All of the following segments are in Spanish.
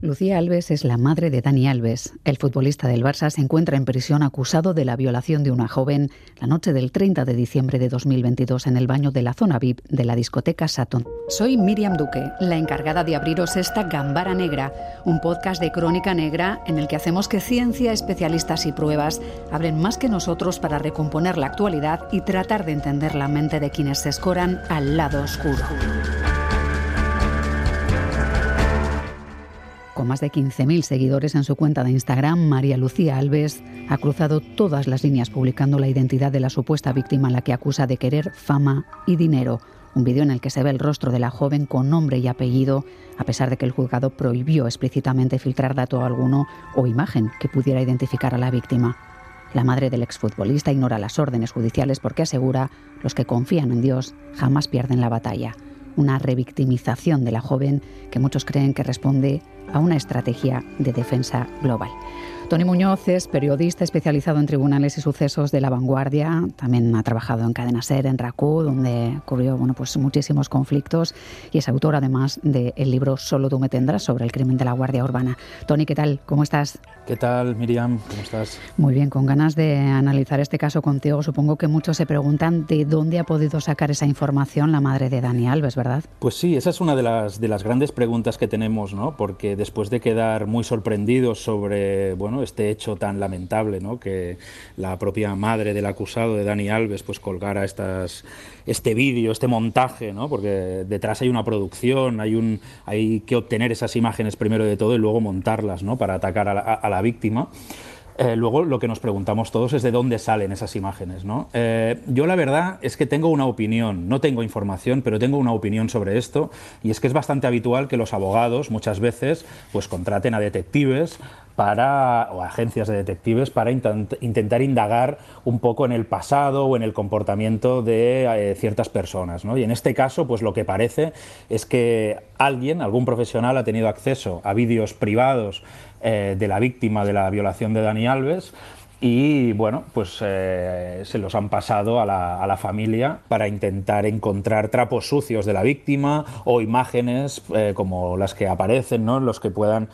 Lucía Alves es la madre de Dani Alves. El futbolista del Barça se encuentra en prisión acusado de la violación de una joven la noche del 30 de diciembre de 2022 en el baño de la zona VIP de la discoteca Saturn. Soy Miriam Duque, la encargada de abriros esta Gambara Negra, un podcast de crónica negra en el que hacemos que ciencia, especialistas y pruebas hablen más que nosotros para recomponer la actualidad y tratar de entender la mente de quienes se escoran al lado oscuro. Con más de 15.000 seguidores en su cuenta de Instagram, María Lucía Alves ha cruzado todas las líneas publicando la identidad de la supuesta víctima a la que acusa de querer fama y dinero. Un vídeo en el que se ve el rostro de la joven con nombre y apellido, a pesar de que el juzgado prohibió explícitamente filtrar dato alguno o imagen que pudiera identificar a la víctima. La madre del exfutbolista ignora las órdenes judiciales porque asegura los que confían en Dios jamás pierden la batalla. Una revictimización de la joven que muchos creen que responde a una estrategia de defensa global. Tony Muñoz es periodista especializado en tribunales y sucesos de la vanguardia. También ha trabajado en Cadena Ser, en RACU, donde ocurrió bueno, pues muchísimos conflictos. Y es autor, además, del libro Solo tú me tendrás sobre el crimen de la Guardia Urbana. Tony, ¿qué tal? ¿Cómo estás? ¿Qué tal, Miriam? ¿Cómo estás? Muy bien, con ganas de analizar este caso contigo. Supongo que muchos se preguntan de dónde ha podido sacar esa información la madre de Dani Alves, ¿verdad? Pues sí, esa es una de las, de las grandes preguntas que tenemos, ¿no? Porque después de quedar muy sorprendidos sobre, bueno, este hecho tan lamentable, ¿no? que la propia madre del acusado de Dani Alves pues colgara estas, este vídeo, este montaje, ¿no? porque detrás hay una producción, hay, un, hay que obtener esas imágenes primero de todo y luego montarlas ¿no? para atacar a la, víctima. Eh, luego lo que nos preguntamos todos es de dónde salen esas imágenes. ¿no? Eh, yo la verdad es que tengo una opinión, no tengo información, pero tengo una opinión sobre esto y es que es bastante habitual que los abogados muchas veces pues contraten a detectives para, o agencias de detectives para intentar indagar un poco en el pasado o en el comportamiento de eh, ciertas personas. ¿no? Y en este caso, pues lo que parece es que alguien, algún profesional, ha tenido acceso a vídeos privados eh, de la víctima de la violación de Dani Alves y bueno, pues eh, se los han pasado a la, a la, familia para intentar encontrar trapos sucios de la víctima o imágenes como las que aparecen, ¿no? los que puedan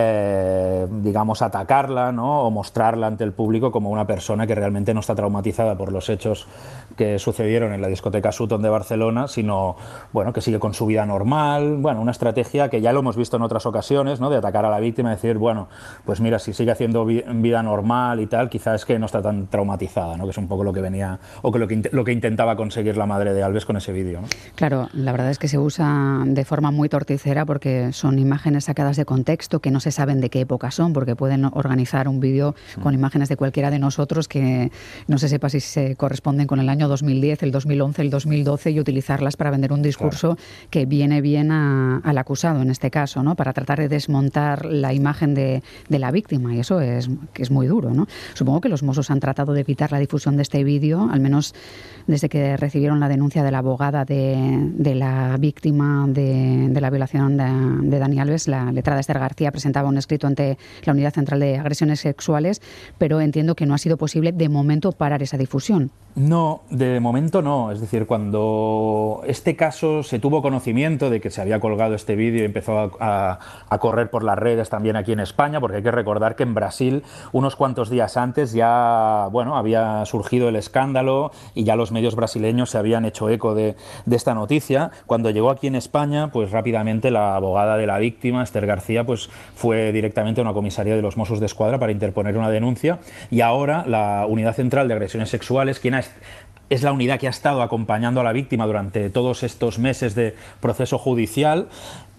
eh, digamos, atacarla ¿no? o mostrarla ante el público como una persona que realmente no está traumatizada por los hechos que sucedieron en la discoteca Sutton de Barcelona, sino bueno, que sigue con su vida normal. Bueno, una estrategia que ya lo hemos visto en otras ocasiones, ¿no? de atacar a la víctima y decir, bueno, pues mira, si sigue haciendo vida normal y tal, quizás es que no está tan traumatizada, ¿no? que es un poco lo que venía o que lo, que lo que intentaba conseguir la madre de Alves con ese vídeo. Claro, la verdad es que se usa de forma muy torticera porque son imágenes sacadas de contexto que no se saben de qué época son, porque pueden organizar un vídeo con mm. imágenes de cualquiera de nosotros que no se sepa si se corresponden con el año 2010, el 2011, el 2012 y utilizarlas para vender un discurso que viene bien al acusado en este caso, ¿no? Para tratar de desmontar la imagen de, la víctima y eso es, que es muy duro, ¿no? Supongo que los Mossos han tratado de evitar la difusión de este vídeo, al menos desde que recibieron la denuncia de la abogada de, la víctima de, la violación de, de Dani Alves, la letrada Esther García, presentaba un escrito ante la Unidad Central de Agresiones Sexuales, pero entiendo que no ha sido posible de momento parar esa difusión. No, de momento no. Es decir, cuando este caso se tuvo conocimiento de que se había colgado este vídeo y empezó a, correr por las redes también aquí en España, porque hay que recordar que en Brasil, unos cuantos días antes, ya bueno, había surgido el escándalo y ya los medios brasileños se habían hecho eco de, esta noticia. Cuando llegó aquí en España, pues rápidamente la abogada de la víctima, Esther García, pues fue directamente a una comisaría de los Mossos de Escuadra para interponer una denuncia y ahora la Unidad Central de Agresiones Sexuales, quien ha es la unidad que ha estado acompañando a la víctima durante todos estos meses de proceso judicial.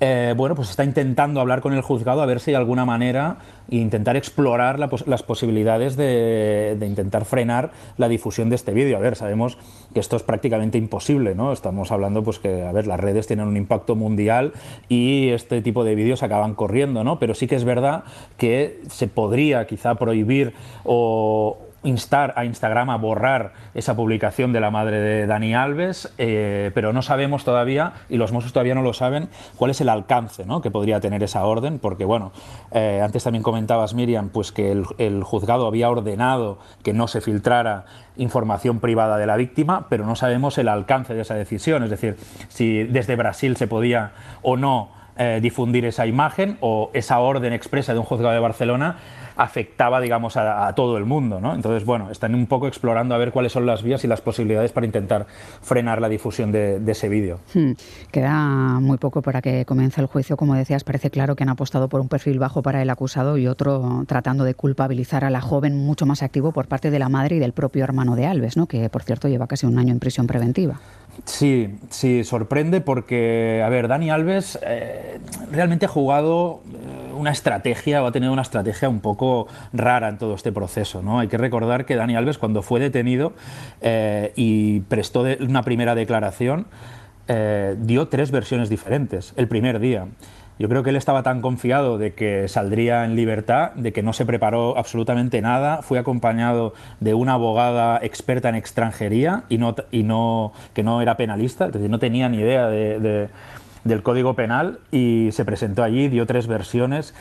Eh, bueno, pues está intentando hablar con el juzgado a ver si hay alguna manera intentar explorar las posibilidades de, intentar frenar la difusión de este vídeo. A ver, sabemos que esto es prácticamente imposible, ¿no? Estamos hablando, pues que, a ver, las redes tienen un impacto mundial y este tipo de vídeos acaban corriendo, ¿no? Pero sí que es verdad que se podría quizá prohibir o instar a Instagram a borrar esa publicación de la madre de Dani Alves, eh, pero no sabemos todavía, y los Mossos todavía no lo saben, cuál es el alcance ¿no? que podría tener esa orden, porque bueno, eh, antes también comentabas, Miriam, pues que el, juzgado había ordenado que no se filtrara información privada de la víctima, pero no sabemos el alcance de esa decisión, es decir, si desde Brasil se podía o no eh, difundir esa imagen o esa orden expresa de un juzgado de Barcelona afectaba, digamos, a, todo el mundo, ¿no? Entonces, bueno, están un poco explorando a ver cuáles son las vías y las posibilidades para intentar frenar la difusión de, ese vídeo. Hmm. Queda muy poco para que comience el juicio, como decías, parece claro que han apostado por un perfil bajo para el acusado y otro tratando de culpabilizar a la joven mucho más activo por parte de la madre y del propio hermano de Alves, ¿no? Que, por cierto, lleva casi un año en prisión preventiva. Sí, sí, sorprende porque, a ver, Dani Alves eh, realmente ha jugado eh, una estrategia o ha tenido una estrategia un poco rara en todo este proceso. ¿no? Hay que recordar que Dani Alves, cuando fue detenido eh, y prestó una primera declaración, dio tres versiones diferentes el primer día. Yo creo que él estaba tan confiado de que saldría en libertad, de que no se preparó absolutamente nada, fue acompañado de una abogada experta en extranjería y, no, y no, que no era penalista, es decir, no tenía ni idea de, del Código Penal y se presentó allí, dio tres versiones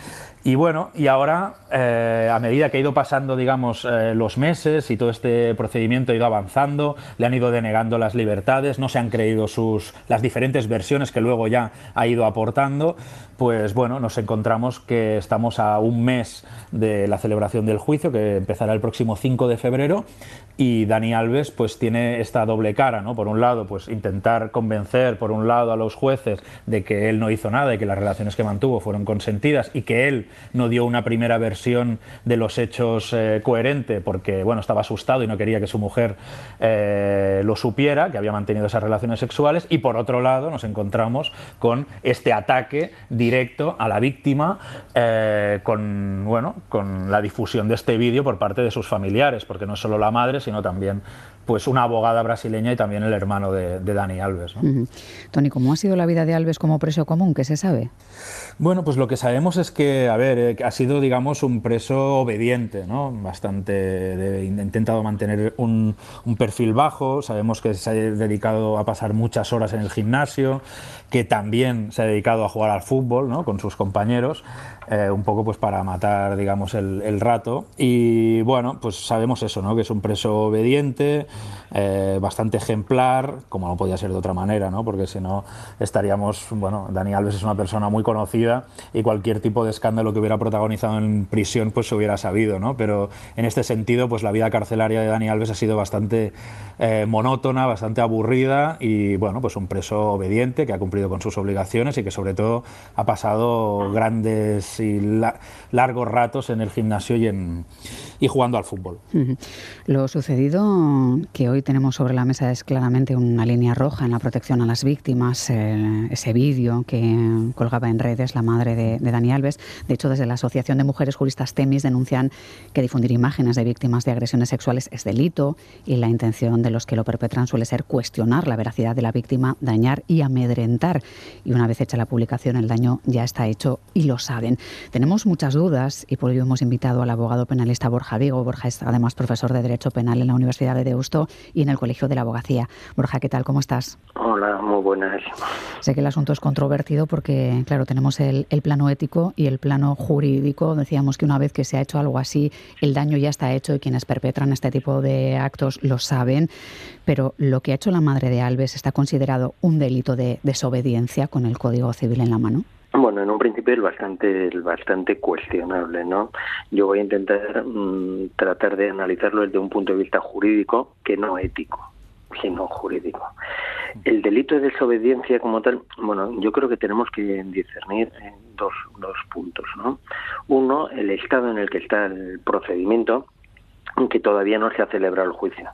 y bueno, y ahora, eh, a medida que ha ido pasando, digamos, eh, los meses y todo este procedimiento ha ido avanzando, le han ido denegando las libertades, no se han creído sus, las diferentes versiones que luego ya ha ido aportando, pues bueno, nos encontramos que estamos a un mes de la celebración del juicio, que empezará el próximo 5 de febrero, y Dani Alves pues tiene esta doble cara, ¿no? Por un lado, pues intentar convencer, por un lado, a los jueces de que él no hizo nada y que las relaciones que mantuvo fueron consentidas y que él no dio una primera versión de los hechos eh, coherente porque bueno, estaba asustado y no quería que su mujer eh, lo supiera, que había mantenido esas relaciones sexuales. Y por otro lado, nos encontramos con este ataque directo a la víctima eh, con, bueno, con la difusión de este vídeo por parte de sus familiares, porque no solo la madre, sino también pues una abogada brasileña y también el hermano de, Dani Alves. Tony, ¿cómo ha sido la vida de Alves como preso común? ¿Qué se sabe? Bueno, pues lo que sabemos es que, a ver, eh, ha sido, digamos, un preso obediente, ¿no? Bastante, intentado mantener un, perfil bajo, sabemos que se ha dedicado a pasar muchas horas en el gimnasio, que también se ha dedicado a jugar al fútbol, ¿no? Con sus compañeros, eh, un poco pues para matar, digamos, el, rato. Y bueno, pues sabemos eso, ¿no? Que es un preso obediente, eh, bastante ejemplar, como no podía ser de otra manera, ¿no? porque si no estaríamos, bueno, Dani Alves es una persona muy conocida y cualquier tipo de escándalo que hubiera protagonizado en prisión pues se hubiera sabido, ¿no? pero en este sentido pues la vida carcelaria de Dani Alves ha sido bastante eh, monótona, bastante aburrida y bueno, pues un preso obediente que ha cumplido con sus obligaciones y que sobre todo ha pasado grandes y largos ratos en el gimnasio y, en, y jugando al fútbol. Lo sucedido que hoy tenemos sobre la mesa es claramente una línea roja en la protección a las víctimas. Eh, ese vídeo que colgaba en redes la madre de, Dani Alves. De hecho, desde la Asociación de Mujeres Juristas Temis denuncian que difundir imágenes de víctimas de agresiones sexuales es delito y la intención de los que lo perpetran suele ser cuestionar la veracidad de la víctima, dañar y amedrentar. Y una vez hecha la publicación, el daño ya está hecho y lo saben. Tenemos muchas dudas y por ello hemos invitado al abogado penalista Borja Vigo. Borja es además profesor de Derecho Penal en la Universidad de Deusto y en el Colegio de la Abogacía. Borja, ¿qué tal? ¿Cómo estás? Hola, muy buenas. Sé que el asunto es controvertido porque, claro, tenemos el, plano ético y el plano jurídico. Decíamos que una vez que se ha hecho algo así, el daño ya está hecho y quienes perpetran este tipo de actos lo saben. Pero lo que ha hecho la madre de Alves está considerado un delito de desobediencia con el Código Civil en la mano. Bueno, en un principio es bastante, bastante cuestionable, ¿no? Yo voy a intentar mm, tratar de analizarlo desde un punto de vista jurídico que no ético, sino jurídico. El delito de desobediencia como tal, bueno, yo creo que tenemos que discernir dos, dos puntos, ¿no? Uno, el estado en el que está el procedimiento, que todavía no se ha celebrado el juicio.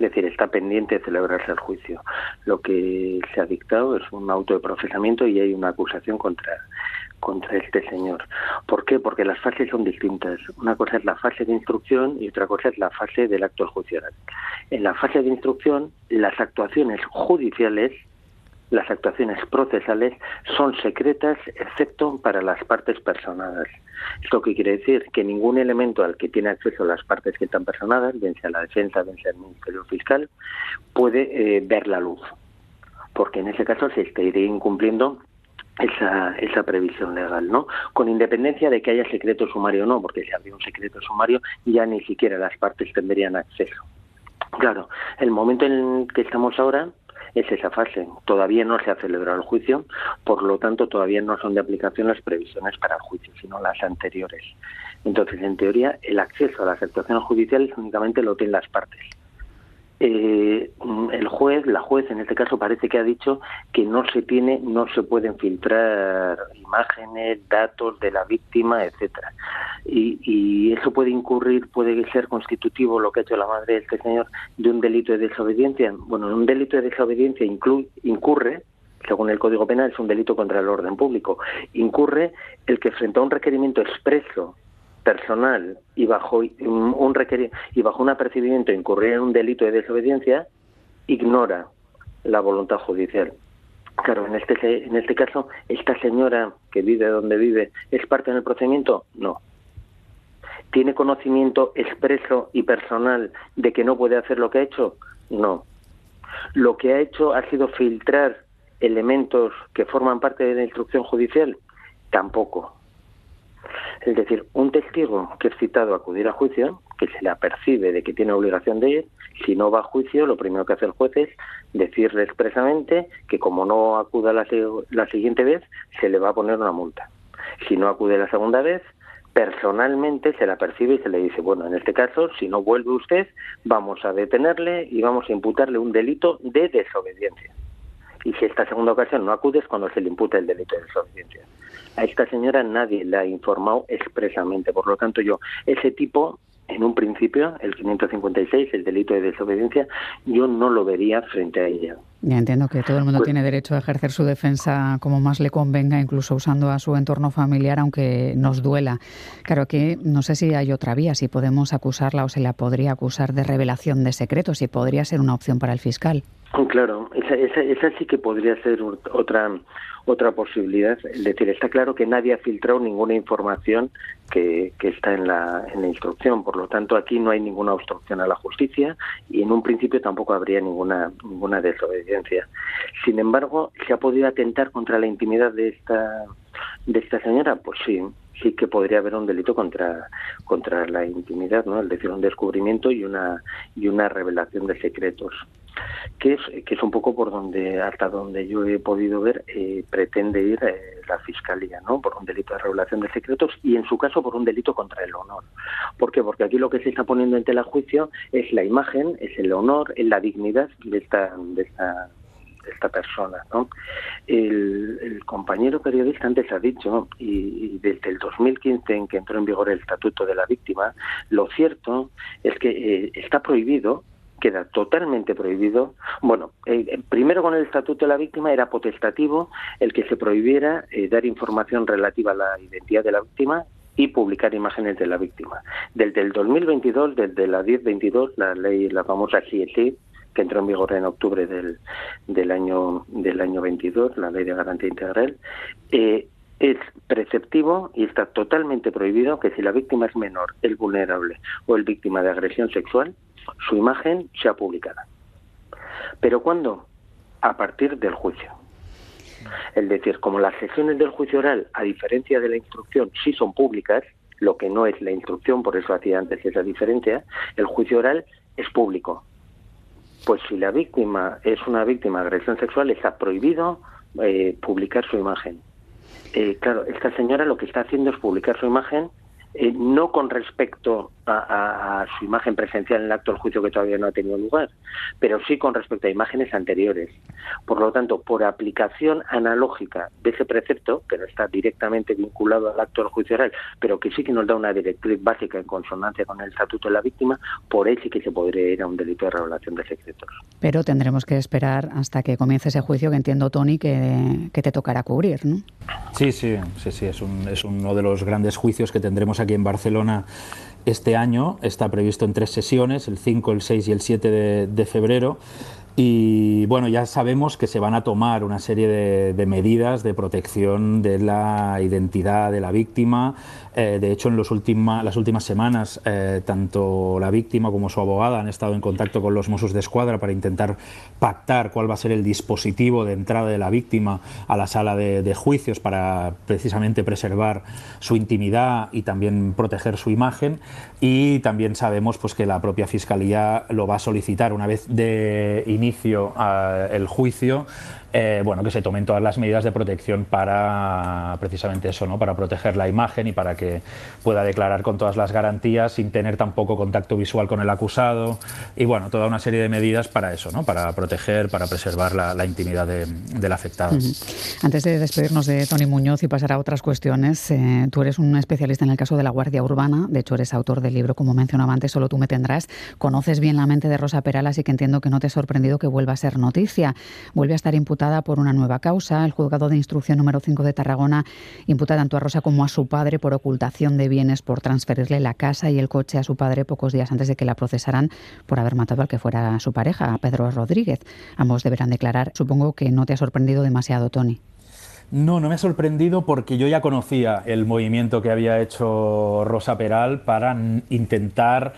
Es decir, está pendiente de celebrarse el juicio. Lo que se ha dictado es un auto de procesamiento y hay una acusación contra, contra este señor. ¿Por qué? Porque las fases son distintas. Una cosa es la fase de instrucción y otra cosa es la fase del acto judicial. En la fase de instrucción, las actuaciones judiciales las actuaciones procesales son secretas excepto para las partes personadas. Esto que quiere decir que ningún elemento al que tiene acceso las partes que están personadas, bien sea la defensa, bien sea el Ministerio Fiscal, puede eh, ver la luz, porque en ese caso se estaría incumpliendo esa, esa previsión legal, ¿no? Con independencia de que haya secreto sumario o no, porque si había un secreto sumario ya ni siquiera las partes tendrían acceso. Claro, el momento en que estamos ahora es esa fase. Todavía no se ha celebrado el juicio, por lo tanto todavía no son de aplicación las previsiones para el juicio, sino las anteriores. Entonces, en teoría, el acceso a las actuaciones judiciales únicamente lo tienen las partes eh, el juez, la juez en este caso parece que ha dicho que no se tiene, no se pueden filtrar imágenes, datos de la víctima, etcétera. Y, y, eso puede incurrir, puede ser constitutivo lo que ha hecho la madre de este señor de un delito de desobediencia. Bueno, un delito de desobediencia incurre según el Código Penal, es un delito contra el orden público. Incurre el que frente a un requerimiento expreso personal y bajo un y bajo un apercibimiento incurrir en un delito de desobediencia ignora la voluntad judicial. Claro, en este en este caso esta señora que vive donde vive es parte del procedimiento, no. ¿Tiene conocimiento expreso y personal de que no puede hacer lo que ha hecho? No. Lo que ha hecho ha sido filtrar elementos que forman parte de la instrucción judicial? Tampoco. Es decir, un testigo que es citado a acudir a juicio, que se le apercibe de que tiene obligación de ir, si no va a juicio, lo primero que hace el juez es decirle expresamente que como no acuda la, siguiente vez, se le va a poner una multa. Si no acude la segunda vez, personalmente se la percibe y se le dice, bueno, en este caso, si no vuelve usted, vamos a detenerle y vamos a imputarle un delito de desobediencia. Y si esta segunda ocasión no acude es cuando se le imputa el delito de desobediencia. A esta señora nadie la ha informado expresamente. Por lo tanto, yo, ese tipo, en un principio, el 556, el delito de desobediencia, yo no lo vería frente a ella. Ya entiendo que todo el mundo pues tiene derecho a ejercer su defensa como más le convenga, incluso usando a su entorno familiar, aunque nos duela. Claro que no sé si hay otra vía, si podemos acusarla o se la podría acusar de revelación de secretos, si podría ser una opción para el fiscal. Claro, esa, esa, esa sí que podría ser otra otra posibilidad. Es decir, está claro que nadie ha filtrado ninguna información que, está en la, en la instrucción. Por lo tanto, aquí no hay ninguna obstrucción a la justicia y en un principio tampoco habría ninguna, ninguna desobediencia. Sin embargo, ¿se ha podido atentar contra la intimidad de esta, de esta señora? Pues sí, sí que podría haber un delito contra contra la intimidad, ¿no? Es decir, un descubrimiento y una y una revelación de secretos que es, que es un poco por donde, hasta donde yo he podido ver, eh, pretende ir eh, la Fiscalía, ¿no? Por un delito de revelación de secretos y, en su caso, por un delito contra el honor. ¿Por qué? Porque aquí lo que se está poniendo en tela juicio es la imagen, es el honor, es la dignidad de esta, de esta esta persona. ¿no? El, compañero periodista antes ha dicho, y, desde el 2015 en que entró en vigor el Estatuto de la Víctima, lo cierto es que eh, está prohibido queda totalmente prohibido. Bueno, eh, eh, primero con el Estatuto de la Víctima era potestativo el que se prohibiera eh, dar información relativa a la identidad de la víctima y publicar imágenes de la víctima. Desde el 2022, desde la 1022, la ley, la famosa CSI, que entró en vigor en octubre del, del año del año 22, la ley de garantía integral, es preceptivo y está totalmente prohibido que si la víctima es menor, es vulnerable o es víctima de agresión sexual, su imagen sea publicada. ¿Pero cuándo? A partir del juicio. Es decir, como las sesiones del juicio oral, a diferencia de la instrucción, sí son públicas, lo que no es la instrucción, por eso hacía antes esa diferencia, el juicio oral es público. Pues si la víctima es una víctima de agresión sexual, está prohibido eh, publicar su imagen. Eh, claro, esta señora lo que está haciendo es publicar su imagen eh, no con respecto a, su imagen presencial en el acto del juicio que todavía no ha tenido lugar, pero sí con respecto a imágenes anteriores. Por lo tanto, por aplicación analógica de ese precepto, que no está directamente vinculado al acto del juicio oral, pero que sí que nos da una directriz básica en consonancia con el estatuto de la víctima, por ahí sí que se podría ir a un delito de revelación de secretos. Pero tendremos que esperar hasta que comience ese juicio que entiendo, Tony, que, que te tocará cubrir, ¿no? Sí, sí, sí, sí, es, un, es uno de los grandes juicios que tendremos aquí en Barcelona este año. Está previsto en tres sesiones, el 5, el 6 y el 7 de, de febrero. Y bueno, ya sabemos que se van a tomar una serie de, medidas de protección de la identidad de la víctima. Eh, de hecho, en los las últimas semanas, eh, tanto la víctima como su abogada han estado en contacto con los Mossos de Escuadra para intentar pactar cuál va a ser el dispositivo de entrada de la víctima a la sala de, de juicios para precisamente preservar su intimidad y también proteger su imagen. Y también sabemos pues, que la propia Fiscalía lo va a solicitar una vez de inicio al juicio, eh, bueno, que se tomen todas las medidas de protección para precisamente eso, ¿no? para proteger la imagen y para que pueda declarar con todas las garantías sin tener tampoco contacto visual con el acusado y bueno, toda una serie de medidas para eso, ¿no? para proteger, para preservar la, intimidad del afectado. Antes de despedirnos de Tony Muñoz y pasar a otras cuestiones, eh, tú eres un especialista en el caso de la Guardia Urbana, de hecho eres autor del libro, como mencionaba antes, Solo tú me tendrás, conoces bien la mente de Rosa Peral, así que entiendo que no te ha sorprendido que vuelva a ser noticia. Vuelve a estar imputada por una nueva causa. El juzgado de instrucción número 5 de Tarragona imputa tanto a Rosa como a su padre por ocultación de bienes, por transferirle la casa y el coche a su padre pocos días antes de que la procesaran por haber matado al que fuera su pareja, a Pedro Rodríguez. Ambos deberán declarar. Supongo que no te ha sorprendido demasiado, Tony. No, no me ha sorprendido porque yo ya conocía el movimiento que había hecho Rosa Peral para intentar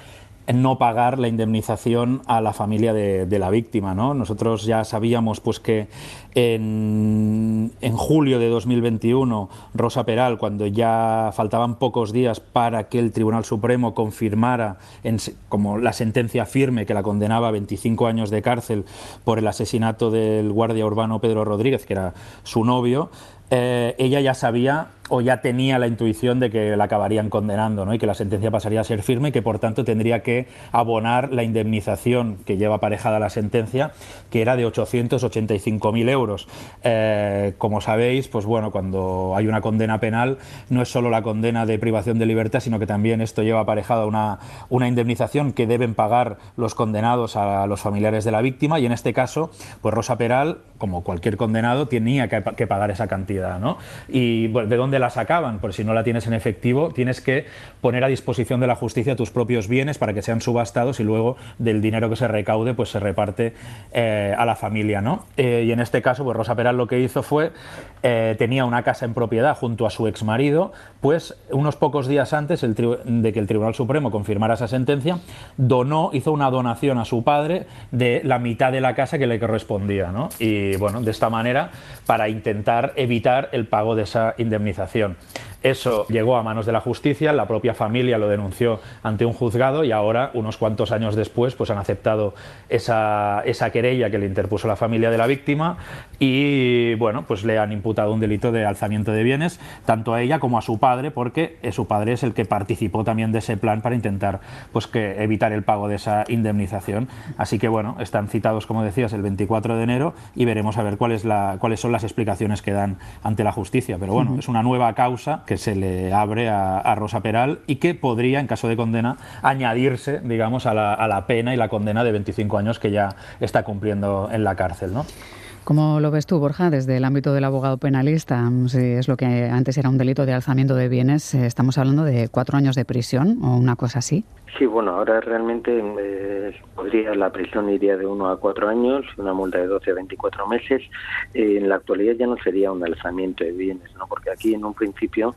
no pagar la indemnización a la familia de, la víctima. ¿no? Nosotros ya sabíamos pues, que en, julio de 2021, Rosa Peral, cuando ya faltaban pocos días para que el Tribunal Supremo confirmara como la sentencia firme que la condenaba a 25 años de cárcel por el asesinato del guardia urbano Pedro Rodríguez, que era su novio, eh, ella ya sabía o ya tenía la intuición de que la acabarían condenando ¿no? y que la sentencia pasaría a ser firme y que por tanto tendría que abonar la indemnización que lleva aparejada la sentencia, que era de 885.000 euros. Eh, como sabéis, pues bueno, cuando hay una condena penal no es solo la condena de privación de libertad, sino que también esto lleva aparejada una, una indemnización que deben pagar los condenados a los familiares de la víctima y en este caso, pues Rosa Peral, como cualquier condenado, tenía que, pagar esa cantidad. ¿no? Y ¿de dónde la sacaban, por si no la tienes en efectivo, tienes que poner a disposición de la justicia tus propios bienes para que sean subastados y luego del dinero que se recaude pues se reparte eh, a la familia. ¿no? Eh, y en este caso, pues Rosa Peral lo que hizo fue, eh, tenía una casa en propiedad junto a su exmarido, pues unos pocos días antes de que el Tribunal Supremo confirmara esa sentencia, donó, hizo una donación a su padre de la mitad de la casa que le correspondía. ¿no? Bueno, de esta manera, para intentar evitar el pago de esa indemnización. Eso llegó a manos de la justicia, la propia familia lo denunció ante un juzgado y ahora, unos cuantos años después, pues han aceptado esa, esa querella que le interpuso la familia de la víctima y bueno, pues le han imputado un delito de alzamiento de bienes, tanto a ella como a su padre, porque su padre es el que participó también de ese plan para intentar pues que evitar el pago de esa indemnización. Así que bueno, están citados, como decías, el 24 de enero y veremos a ver cuál es la, cuáles son las explicaciones que dan ante la justicia. Pero bueno, es una nueva causa que se le abre a, Rosa Peral y que podría, en caso de condena, añadirse, digamos, a la, a la pena y la condena de 25 años que ya está cumpliendo en la cárcel, ¿no? ¿Cómo lo ves tú, Borja, desde el ámbito del abogado penalista? Si es lo que antes era un delito de alzamiento de bienes, eh, ¿estamos hablando de cuatro años de prisión o una cosa así? Sí, bueno, ahora realmente eh, podría la prisión iría de uno a cuatro años, una multa de 12 a 24 meses. Eh, en la actualidad ya no sería un alzamiento de bienes, ¿no? Porque aquí en un principio,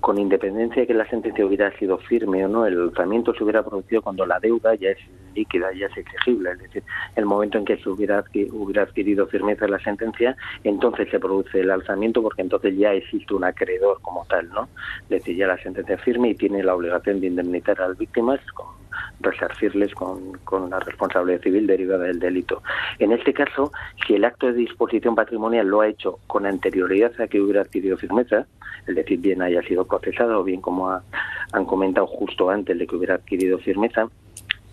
con independencia de que la sentencia hubiera sido firme o no, el alzamiento se hubiera producido cuando la deuda ya es líquida, ya es exigible, es decir, el momento en que se hubiera, hubiera adquirido firmeza la sentencia, entonces se produce el alzamiento porque entonces ya existe un acreedor como tal, ¿no? Es decir, ya la sentencia firme y tiene la obligación de indemnizar a las víctimas con resarcirles con, con la responsabilidad civil derivada del delito. En este caso, si el acto de disposición patrimonial lo ha hecho con anterioridad a que hubiera adquirido firmeza, es decir, bien haya sido procesado o bien como han comentado justo antes de que hubiera adquirido firmeza,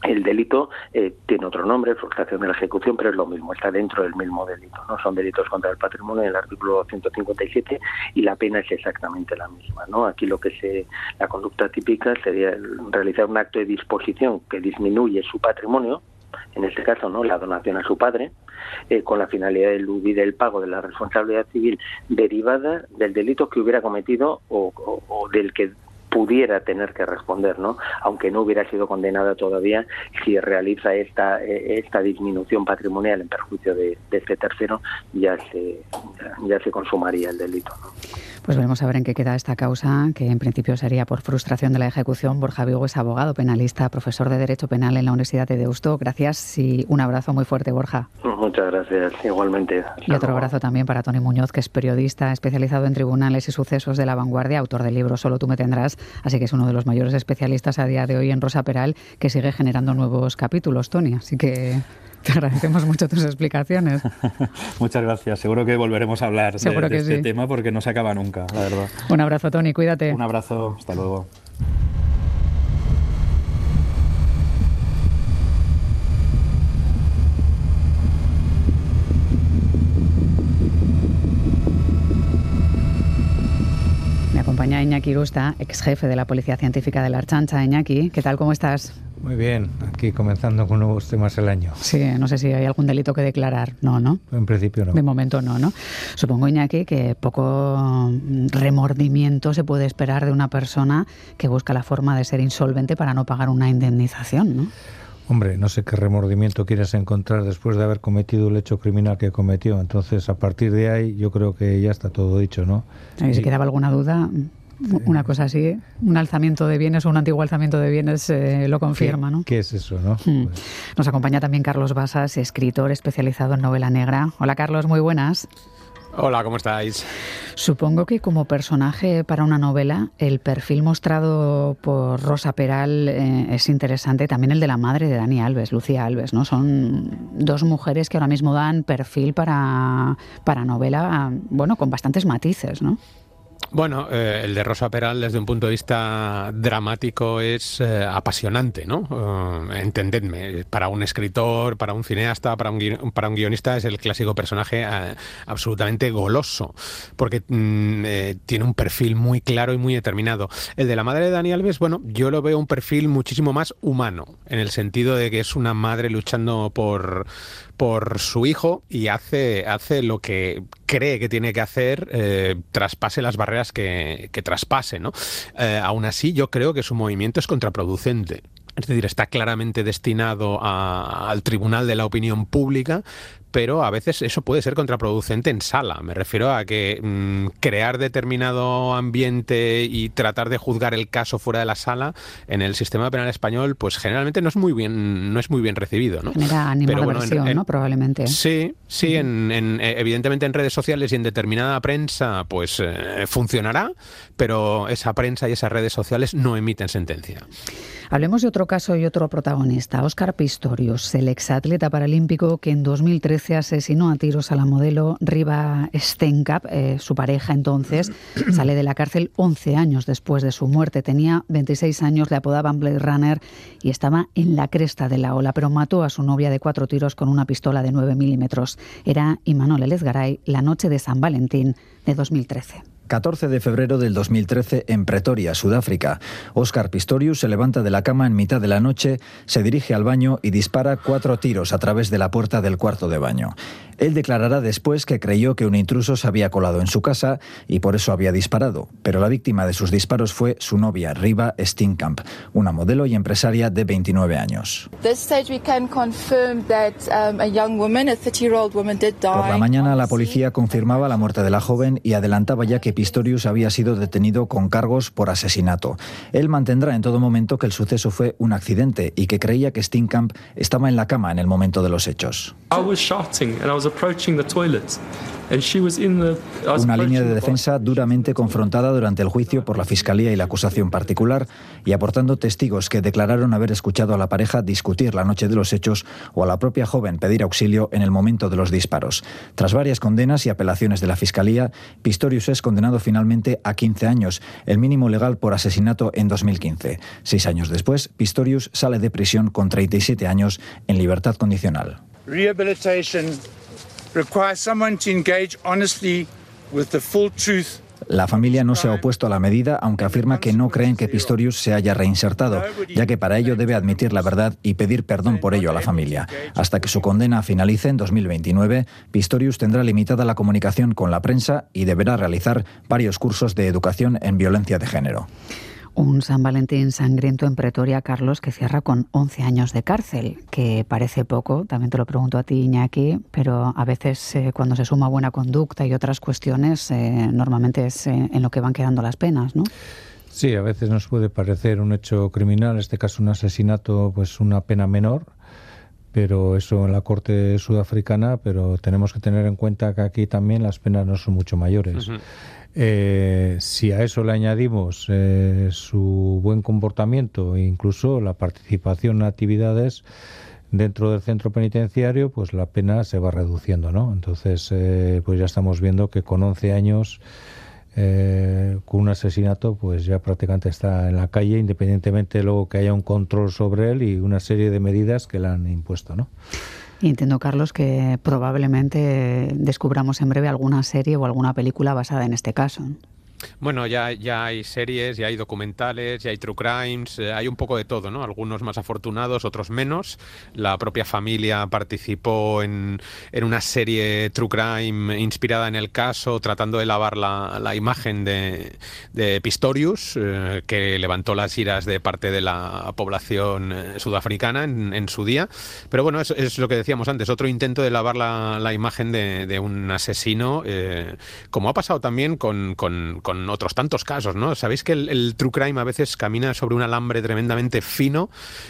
el delito eh, tiene otro nombre, frustración de la ejecución, pero es lo mismo, está dentro del mismo delito. No son delitos contra el patrimonio en el artículo 157 y la pena es exactamente la misma. ¿no? Aquí lo que se, la conducta típica sería realizar un acto de disposición que disminuye su patrimonio, en este caso no la donación a su padre, eh, con la finalidad de eludir el pago de la responsabilidad civil derivada del delito que hubiera cometido o del que pudiera tener que responder, ¿no? Aunque no hubiera sido condenada todavía si realiza esta eh, esta disminución patrimonial en perjuicio de, este tercero, ya se ya, se consumaría el delito. Pues veremos a ver en qué queda esta causa, que en principio sería por frustración de la ejecución. Borja Vigo es abogado penalista, profesor de Derecho Penal en la Universidad de Deusto. Gracias y un abrazo muy fuerte, Borja. Muchas gracias, igualmente. y otro abrazo también para Tony Muñoz, que es periodista especializado en tribunales y sucesos de la vanguardia, autor del libro Solo tú me tendrás, así que es uno de los mayores especialistas a día de hoy en Rosa Peral, que sigue generando nuevos capítulos, Tony. Así que Te agradecemos mucho tus explicaciones. Muchas gracias. Seguro que volveremos a hablar de, este tema porque no se acaba nunca, la verdad. Un abrazo, Tony. Cuídate. Un abrazo. Hasta luego. Acompaña Iñaki Rusta, ex jefe de la Policía Científica de la Archancha. Iñaki, ¿qué tal? ¿Cómo estás? Muy bien, aquí comenzando con nuevos temas el año. Sí, no sé si hay algún delito que declarar. No, ¿no? En principio no. De momento no, ¿no? Supongo, Iñaki, que poco remordimiento se puede esperar de una persona que busca la forma de ser insolvente para no pagar una indemnización, ¿no? Hombre, no sé qué remordimiento quieres encontrar después de haber cometido el hecho criminal que cometió. Entonces, a partir de ahí, yo creo que ya está todo dicho, ¿no? ¿Y si quedaba alguna duda? Una cosa así, un alzamiento de bienes o un antiguo alzamiento de bienes eh, lo confirma, ¿no? ¿Qué es eso, no? Hmm. Nos acompaña también Carlos Basas, escritor especializado en novela negra. Hola Carlos, muy buenas. Hola, ¿cómo estáis? Supongo que como personaje para una novela, el perfil mostrado por Rosa Peral eh, es interesante, también el de la madre de Dani Alves, Lucía Alves, ¿no? Son dos mujeres que ahora mismo dan perfil para, para novela, bueno, con bastantes matices, ¿no? Bueno, eh, el de Rosa Peral desde un punto de vista dramático es eh, apasionante, ¿no? Eh, entendedme, para un escritor, para un cineasta, para un, para un guionista es el clásico personaje absolutamente goloso, porque mm, tiene un perfil muy claro y muy determinado. El de la madre de Dani Alves, bueno, yo lo veo un perfil muchísimo más humano, en el sentido de que es una madre luchando por por su hijo y hace, hace lo que cree que tiene que hacer, eh, traspase las barreras que, que traspase. ¿no? Eh, aún así, yo creo que su movimiento es contraproducente. Es decir, está claramente destinado al tribunal de la opinión pública, pero a veces eso puede ser contraproducente en sala. Me refiero a que mm, crear determinado ambiente y tratar de juzgar el caso fuera de la sala en el sistema penal español, pues generalmente no es muy bien, no es muy bien recibido, ¿no? Genera pero bueno, ¿no? Probablemente. Sí, sí, en, eh, evidentemente en redes sociales y en determinada prensa, pues eh, funcionará, pero esa prensa y esas redes sociales no emiten sentencia. Hablemos de otro caso y otro protagonista, Óscar Pistorius, el exatleta paralímpico que en 2013 asesinó a tiros a la modelo Riva Stenkamp, eh, su pareja entonces, sale de la cárcel 11 años después de su muerte. Tenía 26 años, le apodaban Blade Runner y estaba en la cresta de la ola, pero mató a su novia de cuatro tiros con una pistola de 9 milímetros. Era Imanol Elezgaray la noche de San Valentín de 2013. 14 de febrero del 2013 en Pretoria, Sudáfrica. Oscar Pistorius se levanta de la cama en mitad de la noche, se dirige al baño y dispara cuatro tiros a través de la puerta del cuarto de baño. Él declarará después que creyó que un intruso se había colado en su casa y por eso había disparado, pero la víctima de sus disparos fue su novia, Riva Steenkamp, una modelo y empresaria de 29 años. Por la mañana la policía confirmaba la muerte de la joven y adelantaba ya que Pistorius había sido detenido con cargos por asesinato. Él mantendrá en todo momento que el suceso fue un accidente y que creía que Steenkamp estaba en la cama en el momento de los hechos. approaching the toilet Una línea de defensa duramente confrontada durante el juicio por la Fiscalía y la acusación particular y aportando testigos que declararon haber escuchado a la pareja discutir la noche de los hechos o a la propia joven pedir auxilio en el momento de los disparos. Tras varias condenas y apelaciones de la Fiscalía, Pistorius es condenado finalmente a 15 años, el mínimo legal por asesinato en 2015. Seis años después, Pistorius sale de prisión con 37 años en libertad condicional. La familia no se ha opuesto a la medida, aunque afirma que no creen que Pistorius se haya reinsertado, ya que para ello debe admitir la verdad y pedir perdón por ello a la familia. Hasta que su condena finalice en 2029, Pistorius tendrá limitada la comunicación con la prensa y deberá realizar varios cursos de educación en violencia de género. Un San Valentín sangriento en Pretoria, Carlos, que cierra con 11 años de cárcel, que parece poco, también te lo pregunto a ti, Iñaki, pero a veces eh, cuando se suma buena conducta y otras cuestiones, eh, normalmente es eh, en lo que van quedando las penas, ¿no? Sí, a veces nos puede parecer un hecho criminal, en este caso un asesinato, pues una pena menor, pero eso en la corte sudafricana, pero tenemos que tener en cuenta que aquí también las penas no son mucho mayores. Eh, si a eso le añadimos eh, su buen comportamiento e incluso la participación en actividades, dentro del centro penitenciario, pues la pena se va reduciendo, ¿no? Entonces, eh, pues ya estamos viendo que con 11 años, eh, con un asesinato, pues ya prácticamente está en la calle, independientemente de luego que haya un control sobre él y una serie de medidas que le han impuesto, ¿no? Entiendo, Carlos, que probablemente descubramos en breve alguna serie o alguna película basada en este caso. Bueno, ya, ya hay series, ya hay documentales, ya hay true crimes, eh, hay un poco de todo, ¿no? Algunos más afortunados, otros menos. La propia familia participó en, en una serie true crime inspirada en el caso, tratando de lavar la, la imagen de, de Pistorius, eh, que levantó las iras de parte de la población eh, sudafricana en, en, su día. Pero bueno, es, lo que decíamos antes, otro intento de lavar la, la imagen de, de, un asesino, como ha pasado también con, con con otros tantos casos, ¿no? Sabéis que el, true crime a veces camina sobre un alambre tremendamente fino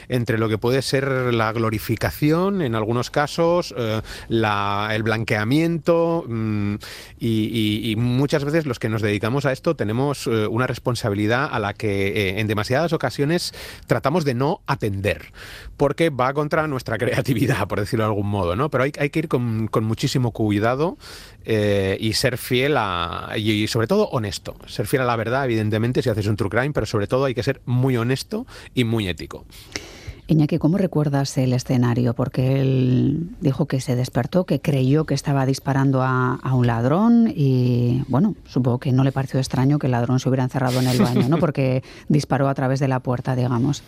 entre lo que puede ser la glorificación, en algunos casos, eh, el blanqueamiento, mmm, y, muchas veces los que nos dedicamos a esto tenemos eh, una responsabilidad a la que eh, en demasiadas ocasiones tratamos de no atender, porque va contra nuestra creatividad, por decirlo de algún modo, ¿no? Pero hay, que ir con muchísimo cuidado eh, y ser fiel a, y sobre todo honesto. Ser fiel a la verdad, evidentemente, si haces un true crime, pero sobre todo hay que ser muy honesto y muy ético. Iñaki, ¿cómo recuerdas el escenario? Porque él dijo que se despertó, que creyó que estaba disparando a, a, un ladrón y, bueno, supongo que no le pareció extraño que el ladrón se hubiera encerrado en el baño, ¿no? Porque disparó a través de la puerta, digamos.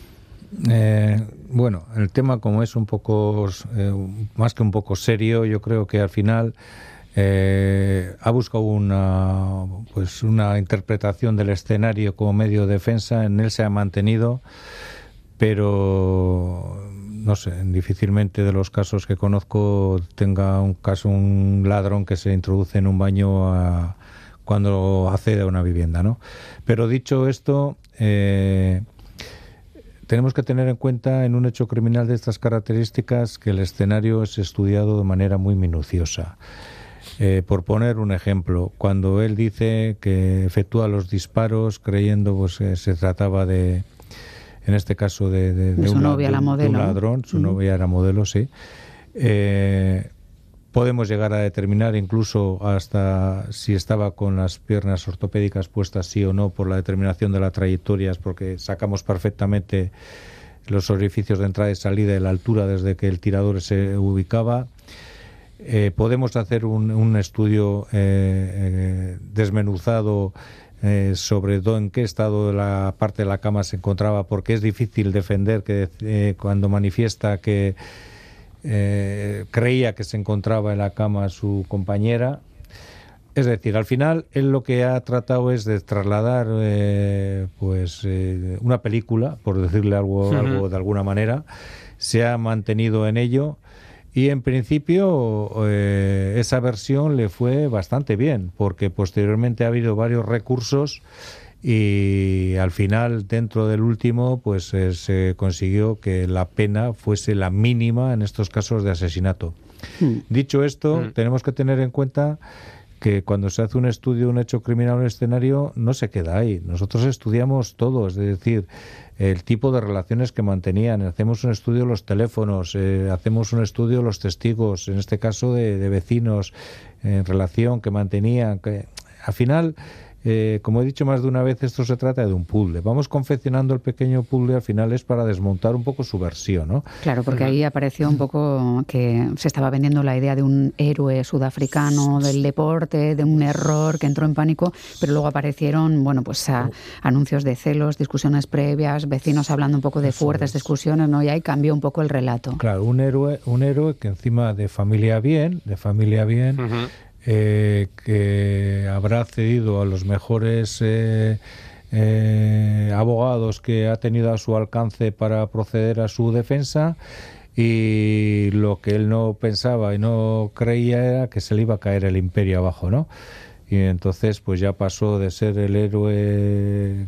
Eh, bueno, el tema como es un poco, eh, más que un poco serio, yo creo que al final eh, ha buscado una, pues una interpretación del escenario como medio de defensa, en él se ha mantenido, pero no sé, difícilmente de los casos que conozco tenga un caso un ladrón que se introduce en un baño cuando accede a una vivienda, ¿no? Pero dicho esto, eh, tenemos que tener en cuenta en un hecho criminal de estas características que el escenario es estudiado de manera muy minuciosa. Eh, por poner un ejemplo, cuando él dice que efectúa los disparos creyendo pues, que se trataba de, en este caso, de, de, de, de un, novia, la modelo. un, ladrón, su novia era modelo, sí. Eh, podemos llegar a determinar incluso hasta si estaba con las piernas ortopédicas puestas sí o no por la determinación de las trayectorias, porque sacamos perfectamente los orificios de entrada y salida de la altura desde que el tirador se ubicaba. Eh, podemos hacer un, un estudio eh, eh, desmenuzado eh, sobre en qué estado la parte de la cama se encontraba, porque es difícil defender que cuando manifiesta que creía que se encontraba en la cama su compañera. Es decir, al final él lo que ha tratado es de trasladar pues una película, por decirle algo, uh -huh. algo de alguna manera, se ha mantenido en ello y en principio eh, esa versión le fue bastante bien, porque posteriormente ha habido varios recursos y al final dentro del último pues eh, se consiguió que la pena fuese la mínima en estos casos de asesinato. Mm. Dicho esto, mm. tenemos que tener en cuenta que cuando se hace un estudio un hecho criminal un escenario no se queda ahí. Nosotros estudiamos todo, es decir, el tipo de relaciones que mantenían, hacemos un estudio de los teléfonos, eh, hacemos un estudio de los testigos, en este caso de, de vecinos, en relación que mantenían. Que, al final eh, como he dicho más de una vez, esto se trata de un puzzle. Vamos confeccionando el pequeño puzzle, al final es para desmontar un poco su versión, ¿no? Claro, porque ahí apareció un poco que se estaba vendiendo la idea de un héroe sudafricano del deporte, de un error que entró en pánico, pero luego aparecieron, bueno, pues a, anuncios de celos, discusiones previas, vecinos hablando un poco de fuertes discusiones, ¿no? Y ahí cambió un poco el relato. Claro, un héroe, un héroe que encima de familia bien, de familia bien, uh -huh eh, que habrá cedido a los mejores eh, eh, abogados que ha tenido a su alcance para proceder a su defensa y lo que él no pensaba y no creía era que se le iba a caer el imperio abajo, ¿no? Y entonces pues ya pasó de ser el héroe,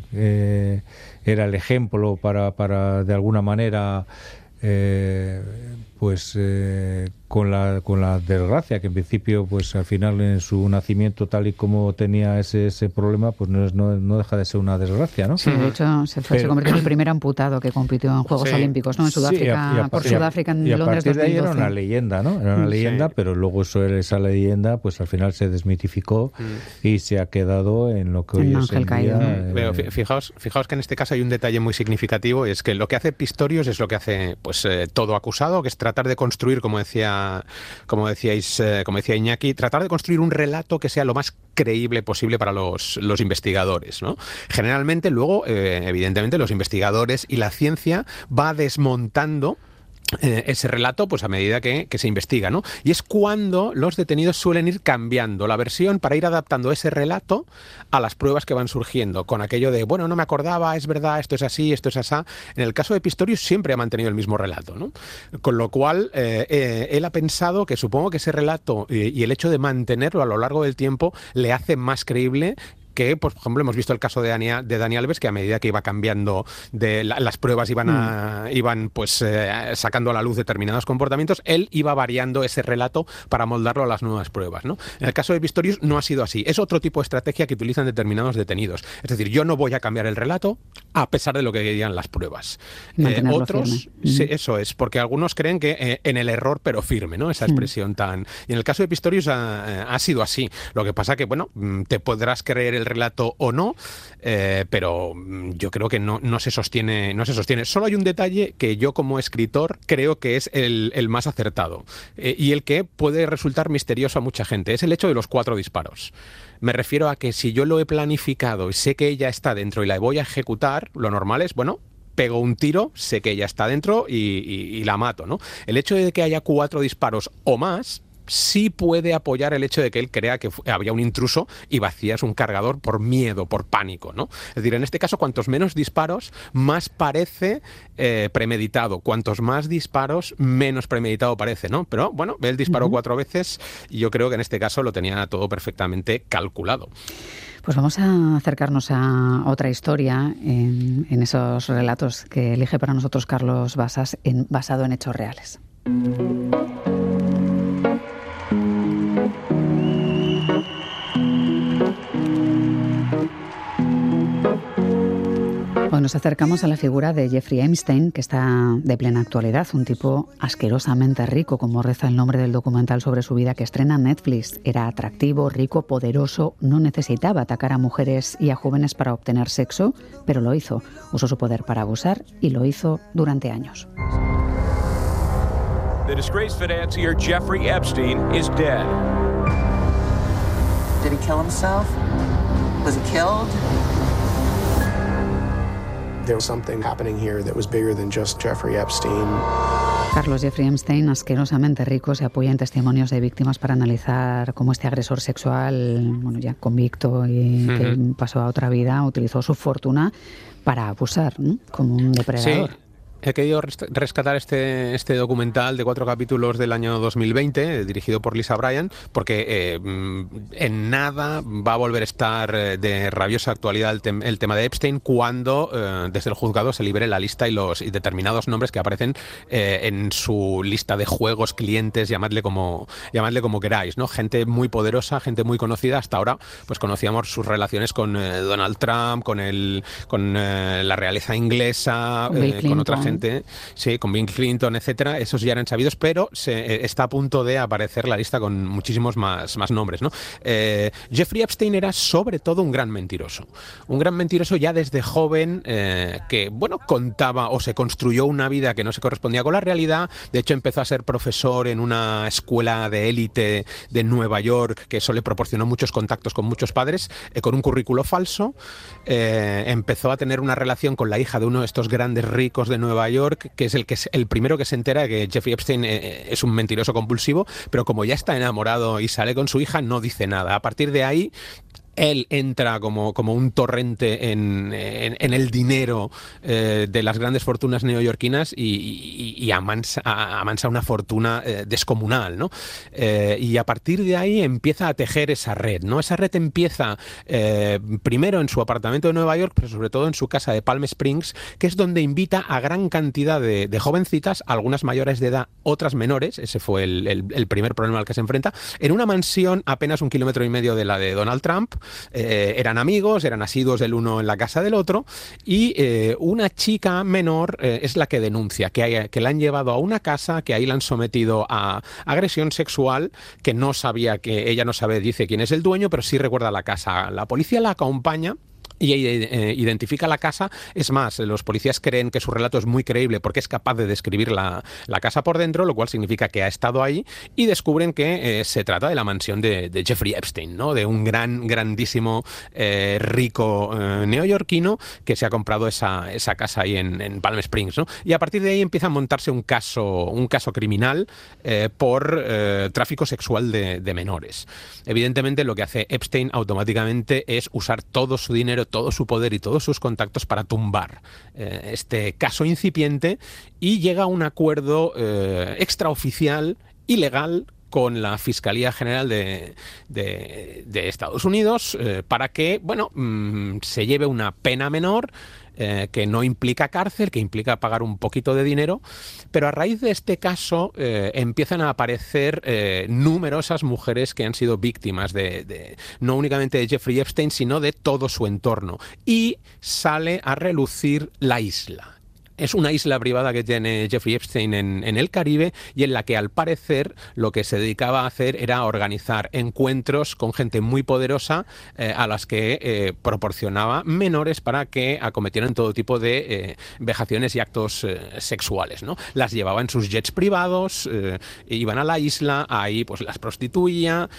era el ejemplo para, para de alguna manera pues eh, con la con la desgracia que en principio pues al final en su nacimiento tal y como tenía ese, ese problema pues no, es, no, no deja de ser una desgracia no sí de hecho se, fue, se convirtió en el primer amputado que compitió en Juegos sí. Olímpicos no en Sudáfrica sí, y a, y a, por Sudáfrica en y a Londres partir de ahí 2012. era una leyenda no era una leyenda sí. pero luego eso esa leyenda pues al final se desmitificó mm. y se ha quedado en lo que hoy es en día, eh... Pero fijaos fijaos que en este caso hay un detalle muy significativo y es que lo que hace Pistorius es lo que hace pues eh, todo acusado que es tratar de construir como decía como decíais, eh, como decía Iñaki, tratar de construir un relato que sea lo más creíble posible para los, los investigadores. ¿no? Generalmente, luego, eh, evidentemente, los investigadores y la ciencia va desmontando eh, ese relato pues a medida que, se investiga, ¿no? Y es cuando los detenidos suelen ir cambiando la versión para ir adaptando ese relato a las pruebas que van surgiendo, con aquello de, bueno, no me acordaba, es verdad, esto es así, esto es asá. En el caso de Pistorius siempre ha mantenido el mismo relato, ¿no? Con lo cual, eh, eh, él ha pensado que supongo que ese relato y el hecho de mantenerlo a lo largo del tiempo le hace más creíble que, pues, por ejemplo, hemos visto el caso de Dani, de Dani Alves, que a medida que iba cambiando de la, las pruebas, iban, a, mm. iban pues eh, sacando a la luz determinados comportamientos, él iba variando ese relato para moldarlo a las nuevas pruebas. ¿no? En el caso de Pistorius no ha sido así. Es otro tipo de estrategia que utilizan determinados detenidos. Es decir, yo no voy a cambiar el relato a pesar de lo que digan las pruebas. Eh, otros, sí, eso es, porque algunos creen que eh, en el error pero firme, ¿no? Esa expresión mm. tan... Y en el caso de Pistorius ha, ha, sido así. Lo que pasa que, bueno, mm, te podrás creer el relato o no, eh, pero yo creo que no, se sostiene, no se sostiene. Solo hay un detalle que yo como escritor creo que es el, más acertado eh, y el que puede resultar misterioso a mucha gente. Es el hecho de los cuatro disparos. Me refiero a que si yo lo he planificado y sé que ella está dentro y la voy a ejecutar, lo normal es, bueno, pego un tiro, sé que ella está dentro y, y la mato, ¿no? El hecho de que haya cuatro disparos o más sí puede apoyar el hecho de que él crea que había un intruso y vacías un cargador por miedo, por pánico, ¿no? Es decir, en este caso, cuantos menos disparos, más parece eh, premeditado. Cuantos más disparos, menos premeditado parece, ¿no? Pero bueno, él disparó uh -huh. cuatro veces y yo creo que en este caso lo tenía todo perfectamente calculado. Pues vamos a acercarnos a otra historia en, en esos relatos que elige para nosotros Carlos Basas, en, basado en hechos reales. Nos acercamos a la figura de Jeffrey Epstein, que está de plena actualidad, un tipo asquerosamente rico, como reza el nombre del documental sobre su vida que estrena Netflix. Era atractivo, rico, poderoso, no necesitaba atacar a mujeres y a jóvenes para obtener sexo, pero lo hizo. Usó su poder para abusar y lo hizo durante años. The disgraced financier Jeffrey Epstein is dead. Did he kill himself? Was he killed? There was something happening here that was bigger than just Jeffrey Epstein. Carlos Jeffrey Epstein, asquerosamente rico, se apoya en testimonios de víctimas para analizar cómo este agresor sexual, bueno, ya convicto y uh -huh. que pasó a otra vida, utilizó su fortuna para abusar, ¿no? Como un depredador. Sí. He querido rescatar este, este documental de cuatro capítulos del año 2020, dirigido por Lisa Bryan, porque eh, en nada va a volver a estar eh, de rabiosa actualidad el, tem el tema de Epstein cuando eh, desde el juzgado se libere la lista y los y determinados nombres que aparecen eh, en su lista de juegos, clientes, llamadle como, llamadle como queráis, ¿no? Gente muy poderosa, gente muy conocida. Hasta ahora, pues conocíamos sus relaciones con Donald Trump, con, el, con la realeza inglesa, con otra gente sí, con Bill Clinton, etcétera, esos ya eran sabidos, pero se, eh, está a punto de aparecer la lista con muchísimos más, más nombres, ¿no? Eh, Jeffrey Epstein era sobre todo un gran mentiroso. Un gran mentiroso ya desde joven, eh, que, bueno, contaba o se construyó una vida que no se correspondía con la realidad. De hecho, empezó a ser profesor en una escuela de élite de Nueva York, que eso le proporcionó muchos contactos con muchos padres, eh, con un currículo falso. Empezó a tener una relación con la hija de uno de estos grandes ricos de Nueva York, que es el, que es el primero que se entera que Jeffrey Epstein eh, es un mentiroso compulsivo, pero como ya está enamorado y sale con su hija, no dice nada. A partir de ahí él entra como, como un torrente en, en, el dinero eh, de las grandes fortunas neoyorquinas y, amansa, amansa, una fortuna eh, descomunal, ¿no? Eh, y a partir de ahí empieza a tejer esa red, ¿no? Esa red empieza primero en su apartamento de Nueva York, pero sobre todo en su casa de Palm Springs, que es donde invita a gran cantidad de, jovencitas, algunas mayores de edad, otras menores, ese fue el, el primer problema al que se enfrenta, en una mansión apenas un kilómetro y medio de la de Donald Trump, eh, eran amigos, eran asiduos del uno en la casa del otro, y eh, una chica menor eh, es la que denuncia que, que la han llevado a una casa, que ahí la han sometido a agresión sexual, que no sabía que ella no sabe, dice quién es el dueño, pero sí recuerda la casa. La policía la acompaña y eh, identifica la casa. Es más, los policías creen que su relato es muy creíble porque es capaz de describir la, casa por dentro, lo cual significa que ha estado ahí y descubren que eh, se trata de la mansión de, Jeffrey Epstein, ¿no? de un gran, grandísimo, eh, rico neoyorquino que se ha comprado esa, esa casa ahí en, Palm Springs. ¿no? Y a partir de ahí empieza a montarse un caso, un caso criminal por tráfico sexual de menores. Evidentemente lo que hace Epstein automáticamente es usar todo su dinero, todo su poder y todos sus contactos para tumbar eh, este caso incipiente y llega a un acuerdo eh, extraoficial y legal con la Fiscalía General de, Estados Unidos eh, para que, bueno, mm, se lleve una pena menor eh, que no implica cárcel, que implica pagar un poquito de dinero, pero a raíz de este caso eh, empiezan a aparecer eh, numerosas mujeres que han sido víctimas de, no únicamente de Jeffrey Epstein, sino de todo su entorno. Y sale a relucir la isla. Es una isla privada que tiene Jeffrey Epstein en, el Caribe y en la que al parecer lo que se dedicaba a hacer era organizar encuentros con gente muy poderosa eh, a las que eh, proporcionaba menores para que acometieran todo tipo de eh, vejaciones y actos sexuales. ¿no? Las llevaba en sus jets privados, iban a la isla, ahí pues las prostituía,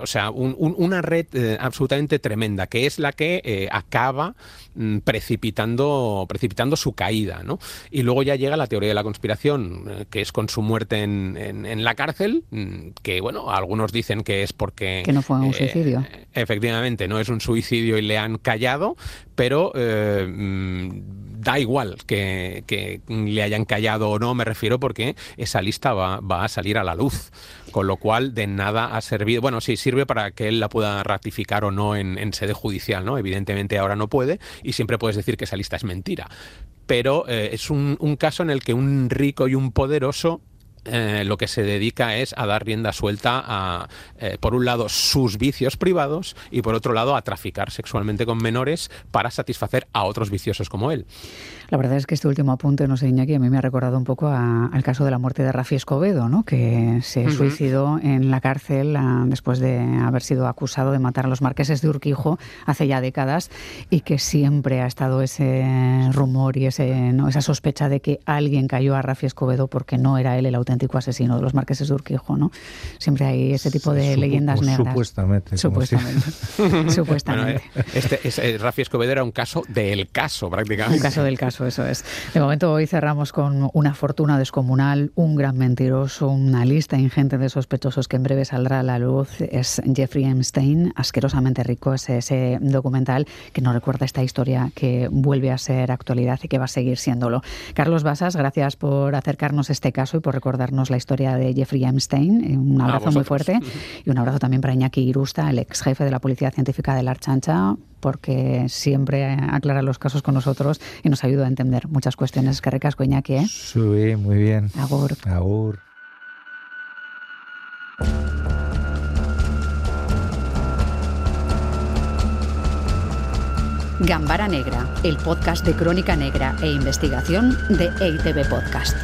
o sea, una red absolutamente tremenda que es la que acaba mm, precipitando, precipitando su caída, ¿no? Y luego ya llega la teoría de la conspiración, eh, que es con su muerte en, en, la cárcel, mm, que bueno, algunos dicen que es porque... Que no fue un eh, suicidio. Efectivamente, no es un suicidio y le han callado, pero eh, mm, da igual que, le hayan callado o no, me refiero porque esa lista va, a salir a la luz. Con lo cual, de nada ha servido. Bueno, sí, sirve para que él la pueda ratificar o no en, sede judicial, ¿no? Evidentemente ahora no puede y siempre puedes decir que esa lista es mentira pero eh, es un, caso en el que un rico y un poderoso eh, lo que se dedica es a dar rienda suelta a, eh, por un lado, sus vicios privados y por otro lado, a traficar sexualmente con menores para satisfacer a otros viciosos como él. La verdad es que este último apunte, no sé, Iñaki, a mí me ha recordado un poco al caso de la muerte de Rafi Escobedo, ¿no? que se suicidó en la cárcel ah, después de haber sido acusado de matar a los marqueses de Urquijo hace ya décadas y que siempre ha estado ese rumor y ese, ¿no? esa sospecha de que alguien cayó a Rafi Escobedo porque no era él el auténtico auténtico asesino de los marqueses de Urquijo, ¿no? Siempre hay ese tipo de leyendas negras. Supuestamente. Supuestamente. supuestamente. Este, Rafi Escobedo era un caso del caso, prácticamente. Un caso del caso, eso es. De momento hoy cerramos con una fortuna descomunal, un gran mentiroso, una lista ingente de sospechosos que en breve saldrá a la luz. Es Jeffrey Epstein, asquerosamente rico, es ese documental que nos recuerda esta historia que vuelve a ser actualidad y que va a seguir siéndolo. Carlos Basas, gracias por acercarnos este caso y por recordar darnos la historia de Jeffrey Epstein. Eh, un abrazo muy fuerte y un abrazo también para Iñaki Irusta, el ex jefe de la Policía Científica de la Archancha, porque siempre aclara los casos con nosotros y nos ayuda a entender muchas cuestiones. Que recasco, Iñaki, ¿eh? Sí, muy bien. Agur. Agur. Gambara Negra, el podcast de crónica negra e investigación de EITB Podcast.